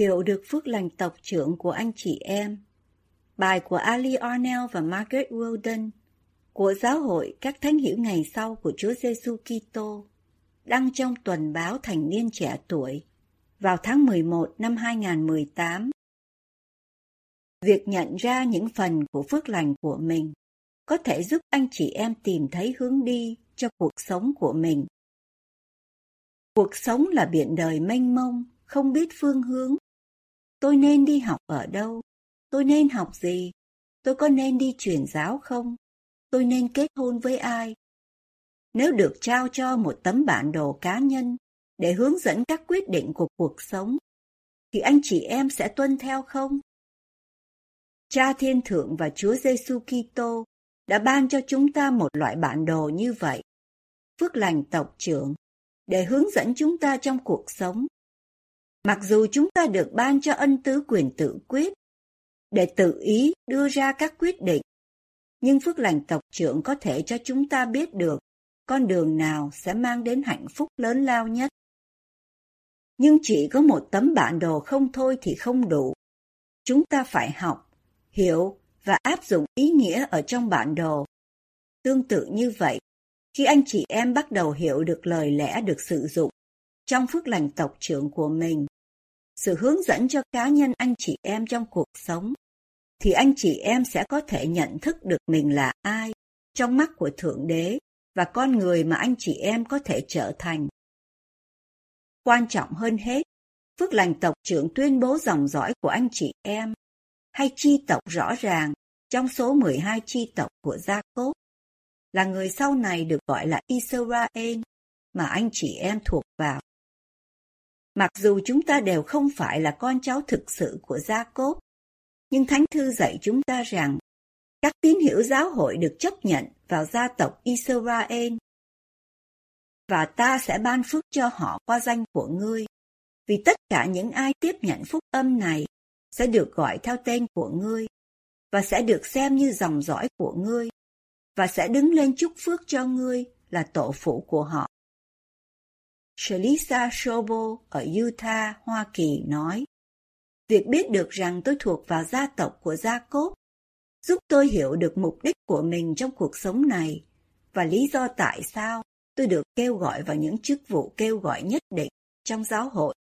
Hiểu được phước lành tộc trưởng của anh chị em. Bài của Ali Arnell và Margaret Weldon của Giáo hội các thánh hiểu ngày sau của Chúa Giêsu Kitô đăng trong tuần báo thành niên trẻ tuổi vào tháng 11 năm 2018. Việc nhận ra những phần của phước lành của mình có thể giúp anh chị em tìm thấy hướng đi cho cuộc sống của mình. Cuộc sống là biển đời mênh mông, không biết phương hướng Tôi nên đi học ở đâu? Tôi nên học gì? Tôi có nên đi truyền giáo không? Tôi nên kết hôn với ai? Nếu được trao cho một tấm bản đồ cá nhân để hướng dẫn các quyết định của cuộc sống, thì anh chị em sẽ tuân theo không? Cha Thiên Thượng và Chúa Giêsu Kitô đã ban cho chúng ta một loại bản đồ như vậy, phước lành tộc trưởng, để hướng dẫn chúng ta trong cuộc sống Mặc dù chúng ta được ban cho ân tứ quyền tự quyết, để tự ý đưa ra các quyết định, nhưng phước lành tộc trưởng có thể cho chúng ta biết được con đường nào sẽ mang đến hạnh phúc lớn lao nhất. Nhưng chỉ có một tấm bản đồ không thôi thì không đủ. Chúng ta phải học, hiểu và áp dụng ý nghĩa ở trong bản đồ. Tương tự như vậy, khi anh chị em bắt đầu hiểu được lời lẽ được sử dụng trong phước lành tộc trưởng của mình, sự hướng dẫn cho cá nhân anh chị em trong cuộc sống, thì anh chị em sẽ có thể nhận thức được mình là ai trong mắt của Thượng Đế và con người mà anh chị em có thể trở thành. Quan trọng hơn hết, phước lành tộc trưởng tuyên bố dòng dõi của anh chị em, hay chi tộc rõ ràng trong số 12 chi tộc của Gia cốt là người sau này được gọi là Israel mà anh chị em thuộc vào. Mặc dù chúng ta đều không phải là con cháu thực sự của Gia Cốp, nhưng Thánh Thư dạy chúng ta rằng các tín hữu giáo hội được chấp nhận vào gia tộc Israel và ta sẽ ban phước cho họ qua danh của ngươi, vì tất cả những ai tiếp nhận phúc âm này sẽ được gọi theo tên của ngươi và sẽ được xem như dòng dõi của ngươi và sẽ đứng lên chúc phước cho ngươi là tổ phụ của họ. Shalisa Shobo ở Utah, Hoa Kỳ nói, Việc biết được rằng tôi thuộc vào gia tộc của Gia Cốp giúp tôi hiểu được mục đích của mình trong cuộc sống này và lý do tại sao tôi được kêu gọi vào những chức vụ kêu gọi nhất định trong giáo hội.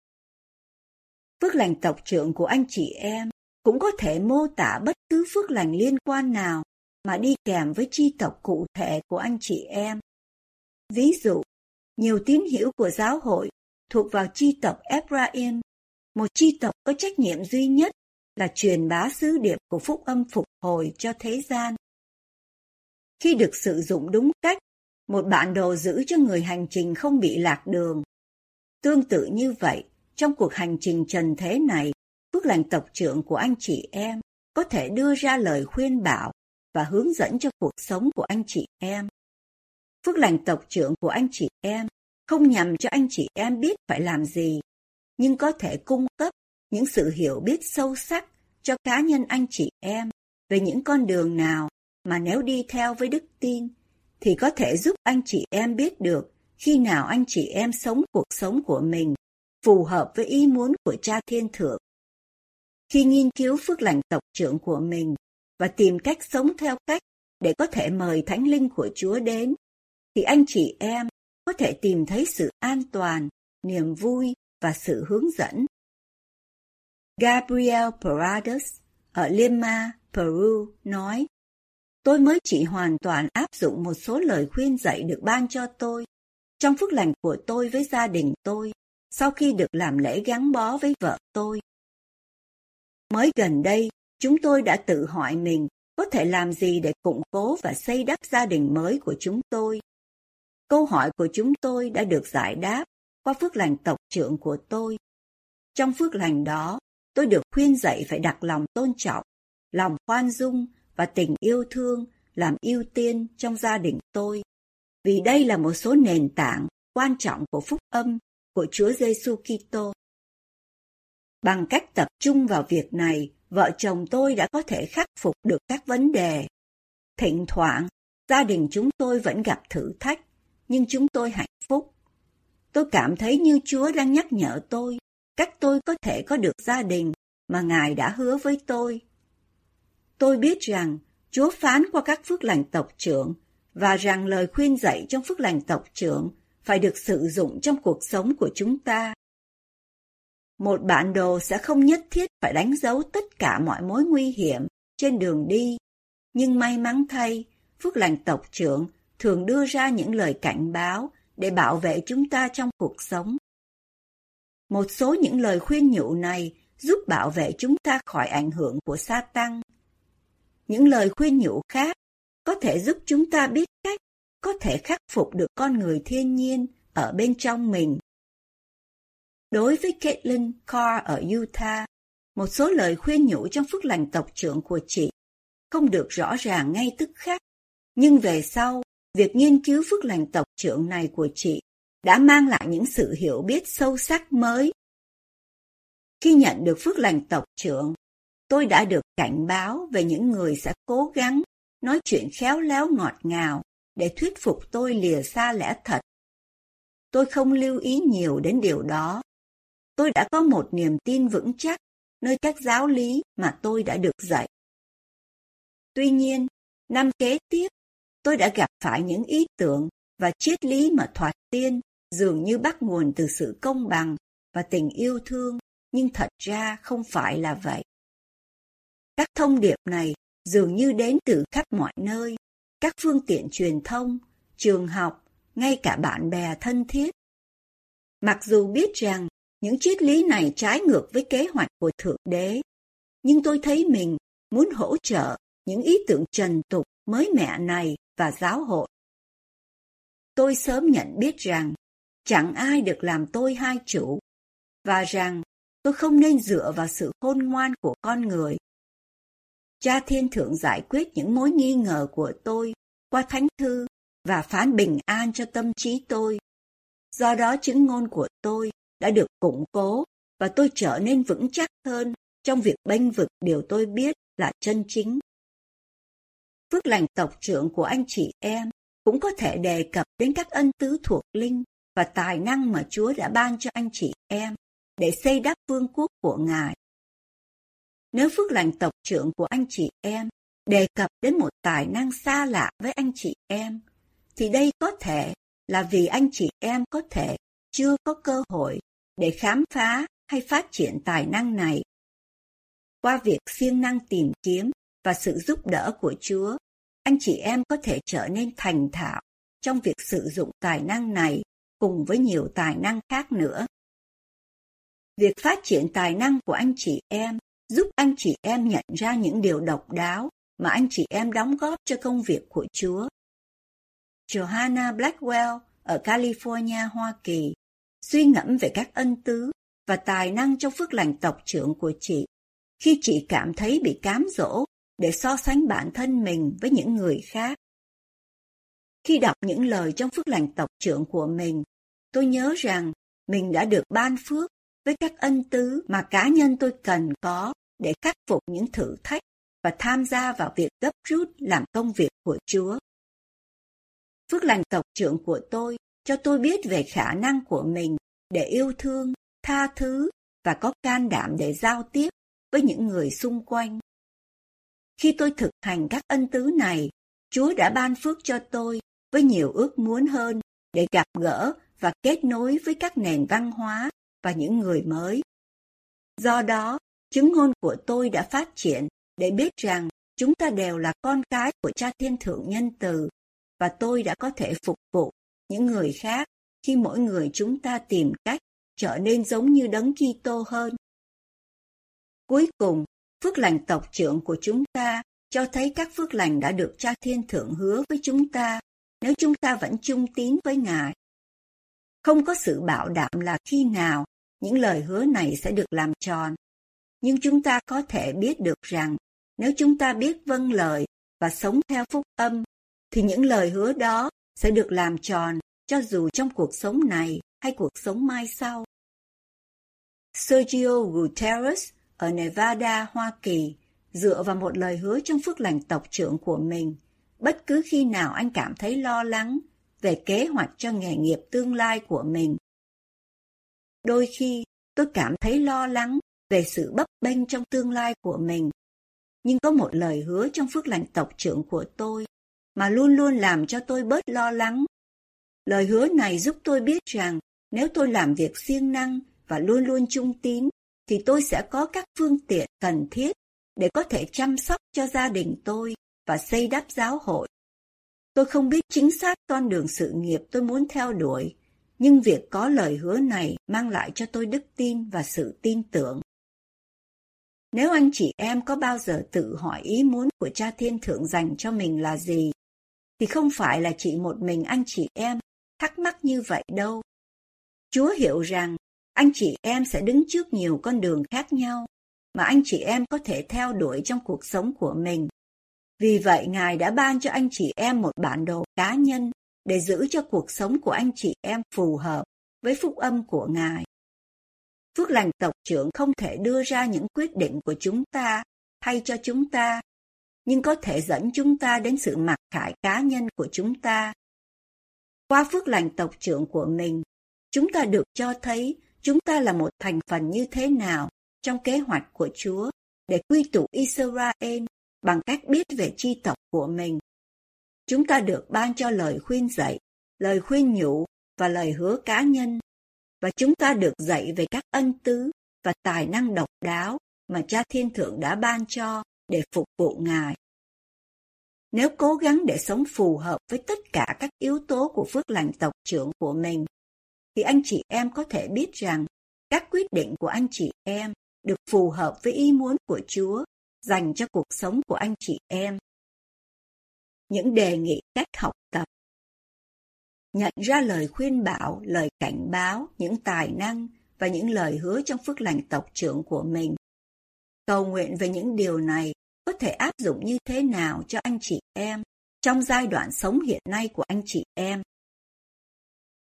Phước lành tộc trưởng của anh chị em cũng có thể mô tả bất cứ phước lành liên quan nào mà đi kèm với chi tộc cụ thể của anh chị em. Ví dụ, nhiều tín hữu của giáo hội thuộc vào chi tộc Ephraim, một chi tộc có trách nhiệm duy nhất là truyền bá sứ điệp của phúc âm phục hồi cho thế gian. Khi được sử dụng đúng cách, một bản đồ giữ cho người hành trình không bị lạc đường. Tương tự như vậy, trong cuộc hành trình trần thế này, phước lành tộc trưởng của anh chị em có thể đưa ra lời khuyên bảo và hướng dẫn cho cuộc sống của anh chị em. Phước lành tộc trưởng của anh chị em không nhằm cho anh chị em biết phải làm gì, nhưng có thể cung cấp những sự hiểu biết sâu sắc cho cá nhân anh chị em về những con đường nào mà nếu đi theo với đức tin thì có thể giúp anh chị em biết được khi nào anh chị em sống cuộc sống của mình phù hợp với ý muốn của cha thiên thượng. Khi nghiên cứu phước lành tộc trưởng của mình và tìm cách sống theo cách để có thể mời thánh linh của Chúa đến thì anh chị em có thể tìm thấy sự an toàn, niềm vui và sự hướng dẫn. Gabriel Paradas ở Lima, Peru nói, Tôi mới chỉ hoàn toàn áp dụng một số lời khuyên dạy được ban cho tôi trong phước lành của tôi với gia đình tôi sau khi được làm lễ gắn bó với vợ tôi. Mới gần đây, chúng tôi đã tự hỏi mình có thể làm gì để củng cố và xây đắp gia đình mới của chúng tôi Câu hỏi của chúng tôi đã được giải đáp qua phước lành tộc trưởng của tôi. Trong phước lành đó, tôi được khuyên dạy phải đặt lòng tôn trọng, lòng khoan dung và tình yêu thương làm ưu tiên trong gia đình tôi. Vì đây là một số nền tảng quan trọng của phúc âm của Chúa Giêsu Kitô. Bằng cách tập trung vào việc này, vợ chồng tôi đã có thể khắc phục được các vấn đề. Thỉnh thoảng, gia đình chúng tôi vẫn gặp thử thách, nhưng chúng tôi hạnh phúc. Tôi cảm thấy như Chúa đang nhắc nhở tôi cách tôi có thể có được gia đình mà Ngài đã hứa với tôi. Tôi biết rằng Chúa phán qua các phước lành tộc trưởng và rằng lời khuyên dạy trong phước lành tộc trưởng phải được sử dụng trong cuộc sống của chúng ta. Một bản đồ sẽ không nhất thiết phải đánh dấu tất cả mọi mối nguy hiểm trên đường đi, nhưng may mắn thay, phước lành tộc trưởng thường đưa ra những lời cảnh báo để bảo vệ chúng ta trong cuộc sống. Một số những lời khuyên nhủ này giúp bảo vệ chúng ta khỏi ảnh hưởng của sa tăng. Những lời khuyên nhủ khác có thể giúp chúng ta biết cách có thể khắc phục được con người thiên nhiên ở bên trong mình. Đối với Caitlin Carr ở Utah, một số lời khuyên nhủ trong phước lành tộc trưởng của chị không được rõ ràng ngay tức khắc, nhưng về sau, việc nghiên cứu phước lành tộc trưởng này của chị đã mang lại những sự hiểu biết sâu sắc mới. Khi nhận được phước lành tộc trưởng, tôi đã được cảnh báo về những người sẽ cố gắng nói chuyện khéo léo ngọt ngào để thuyết phục tôi lìa xa lẽ thật. Tôi không lưu ý nhiều đến điều đó. Tôi đã có một niềm tin vững chắc nơi các giáo lý mà tôi đã được dạy. Tuy nhiên, năm kế tiếp, tôi đã gặp phải những ý tưởng và triết lý mà thoạt tiên dường như bắt nguồn từ sự công bằng và tình yêu thương, nhưng thật ra không phải là vậy. Các thông điệp này dường như đến từ khắp mọi nơi, các phương tiện truyền thông, trường học, ngay cả bạn bè thân thiết. Mặc dù biết rằng những triết lý này trái ngược với kế hoạch của Thượng Đế, nhưng tôi thấy mình muốn hỗ trợ những ý tưởng trần tục mới mẻ này và giáo hội. Tôi sớm nhận biết rằng chẳng ai được làm tôi hai chủ, và rằng tôi không nên dựa vào sự khôn ngoan của con người. Cha Thiên Thượng giải quyết những mối nghi ngờ của tôi qua thánh thư và phán bình an cho tâm trí tôi. Do đó chứng ngôn của tôi đã được củng cố và tôi trở nên vững chắc hơn trong việc bênh vực điều tôi biết là chân chính. Phước lành tộc trưởng của anh chị em cũng có thể đề cập đến các ân tứ thuộc linh và tài năng mà Chúa đã ban cho anh chị em để xây đắp vương quốc của Ngài. Nếu phước lành tộc trưởng của anh chị em đề cập đến một tài năng xa lạ với anh chị em, thì đây có thể là vì anh chị em có thể chưa có cơ hội để khám phá hay phát triển tài năng này. Qua việc siêng năng tìm kiếm và sự giúp đỡ của Chúa, anh chị em có thể trở nên thành thạo trong việc sử dụng tài năng này cùng với nhiều tài năng khác nữa. Việc phát triển tài năng của anh chị em giúp anh chị em nhận ra những điều độc đáo mà anh chị em đóng góp cho công việc của Chúa. Johanna Blackwell ở California, Hoa Kỳ, suy ngẫm về các ân tứ và tài năng trong phước lành tộc trưởng của chị khi chị cảm thấy bị cám dỗ để so sánh bản thân mình với những người khác. Khi đọc những lời trong phước lành tộc trưởng của mình, tôi nhớ rằng mình đã được ban phước với các ân tứ mà cá nhân tôi cần có để khắc phục những thử thách và tham gia vào việc gấp rút làm công việc của Chúa. Phước lành tộc trưởng của tôi cho tôi biết về khả năng của mình để yêu thương, tha thứ và có can đảm để giao tiếp với những người xung quanh. Khi tôi thực hành các ân tứ này, Chúa đã ban phước cho tôi với nhiều ước muốn hơn để gặp gỡ và kết nối với các nền văn hóa và những người mới. Do đó, chứng ngôn của tôi đã phát triển để biết rằng chúng ta đều là con cái của cha thiên thượng nhân từ và tôi đã có thể phục vụ những người khác khi mỗi người chúng ta tìm cách trở nên giống như đấng Kitô hơn. Cuối cùng, phước lành tộc trưởng của chúng ta cho thấy các phước lành đã được cha thiên thượng hứa với chúng ta nếu chúng ta vẫn chung tín với Ngài. Không có sự bảo đảm là khi nào những lời hứa này sẽ được làm tròn. Nhưng chúng ta có thể biết được rằng nếu chúng ta biết vâng lời và sống theo phúc âm, thì những lời hứa đó sẽ được làm tròn cho dù trong cuộc sống này hay cuộc sống mai sau. Sergio Guterres ở Nevada, Hoa Kỳ, dựa vào một lời hứa trong phước lành tộc trưởng của mình, bất cứ khi nào anh cảm thấy lo lắng về kế hoạch cho nghề nghiệp tương lai của mình. Đôi khi, tôi cảm thấy lo lắng về sự bấp bênh trong tương lai của mình. Nhưng có một lời hứa trong phước lành tộc trưởng của tôi mà luôn luôn làm cho tôi bớt lo lắng. Lời hứa này giúp tôi biết rằng nếu tôi làm việc siêng năng và luôn luôn trung tín, thì tôi sẽ có các phương tiện cần thiết để có thể chăm sóc cho gia đình tôi và xây đắp giáo hội. Tôi không biết chính xác con đường sự nghiệp tôi muốn theo đuổi, nhưng việc có lời hứa này mang lại cho tôi đức tin và sự tin tưởng. Nếu anh chị em có bao giờ tự hỏi ý muốn của cha thiên thượng dành cho mình là gì, thì không phải là chỉ một mình anh chị em thắc mắc như vậy đâu. Chúa hiểu rằng anh chị em sẽ đứng trước nhiều con đường khác nhau mà anh chị em có thể theo đuổi trong cuộc sống của mình. Vì vậy, Ngài đã ban cho anh chị em một bản đồ cá nhân để giữ cho cuộc sống của anh chị em phù hợp với phúc âm của Ngài. Phước lành tộc trưởng không thể đưa ra những quyết định của chúng ta thay cho chúng ta, nhưng có thể dẫn chúng ta đến sự mặc khải cá nhân của chúng ta. Qua phước lành tộc trưởng của mình, chúng ta được cho thấy chúng ta là một thành phần như thế nào trong kế hoạch của Chúa để quy tụ Israel bằng cách biết về chi tộc của mình. Chúng ta được ban cho lời khuyên dạy, lời khuyên nhủ và lời hứa cá nhân, và chúng ta được dạy về các ân tứ và tài năng độc đáo mà Cha Thiên Thượng đã ban cho để phục vụ Ngài. Nếu cố gắng để sống phù hợp với tất cả các yếu tố của phước lành tộc trưởng của mình, thì anh chị em có thể biết rằng các quyết định của anh chị em được phù hợp với ý muốn của Chúa dành cho cuộc sống của anh chị em. Những đề nghị cách học tập Nhận ra lời khuyên bảo, lời cảnh báo, những tài năng và những lời hứa trong phước lành tộc trưởng của mình. Cầu nguyện về những điều này có thể áp dụng như thế nào cho anh chị em trong giai đoạn sống hiện nay của anh chị em.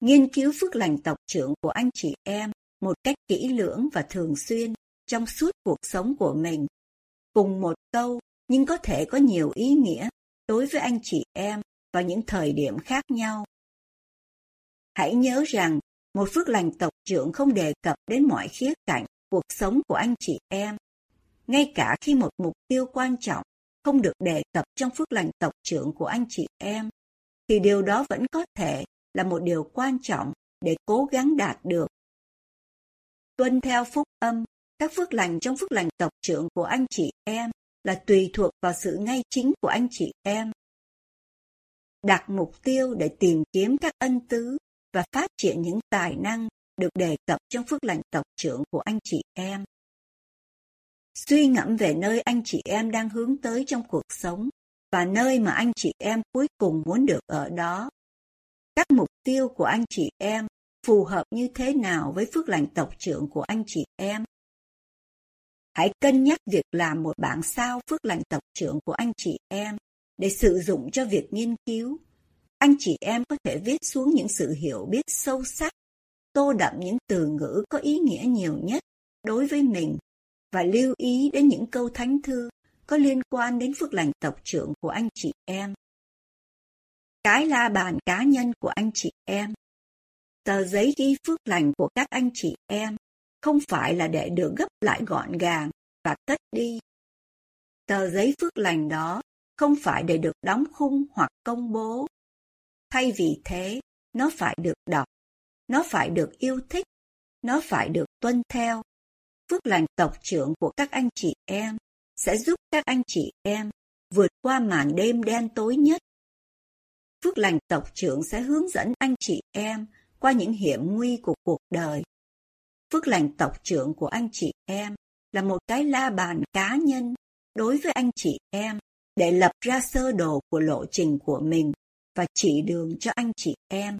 Nghiên cứu phước lành tộc trưởng của anh chị em một cách kỹ lưỡng và thường xuyên trong suốt cuộc sống của mình. Cùng một câu nhưng có thể có nhiều ý nghĩa đối với anh chị em vào những thời điểm khác nhau. Hãy nhớ rằng một phước lành tộc trưởng không đề cập đến mọi khía cạnh cuộc sống của anh chị em. Ngay cả khi một mục tiêu quan trọng không được đề cập trong phước lành tộc trưởng của anh chị em, thì điều đó vẫn có thể là một điều quan trọng để cố gắng đạt được. Tuân theo phúc âm, các phước lành trong phước lành tộc trưởng của anh chị em là tùy thuộc vào sự ngay chính của anh chị em. Đặt mục tiêu để tìm kiếm các ân tứ và phát triển những tài năng được đề cập trong phước lành tộc trưởng của anh chị em. Suy ngẫm về nơi anh chị em đang hướng tới trong cuộc sống và nơi mà anh chị em cuối cùng muốn được ở đó. Các mục tiêu của anh chị em phù hợp như thế nào với phước lành tộc trưởng của anh chị em? Hãy cân nhắc việc làm một bản sao phước lành tộc trưởng của anh chị em để sử dụng cho việc nghiên cứu. Anh chị em có thể viết xuống những sự hiểu biết sâu sắc, tô đậm những từ ngữ có ý nghĩa nhiều nhất đối với mình và lưu ý đến những câu thánh thư có liên quan đến phước lành tộc trưởng của anh chị em. Cái la bàn cá nhân của anh chị em Tờ giấy ghi phước lành của các anh chị em không phải là để được gấp lại gọn gàng và cất đi. Tờ giấy phước lành đó không phải để được đóng khung hoặc công bố. Thay vì thế, nó phải được đọc, nó phải được yêu thích, nó phải được tuân theo. Phước lành tộc trưởng của các anh chị em sẽ giúp các anh chị em vượt qua màn đêm đen tối nhất. Phước lành tộc trưởng sẽ hướng dẫn anh chị em qua những hiểm nguy của cuộc đời phước lành tộc trưởng của anh chị em là một cái la bàn cá nhân đối với anh chị em để lập ra sơ đồ của lộ trình của mình và chỉ đường cho anh chị em.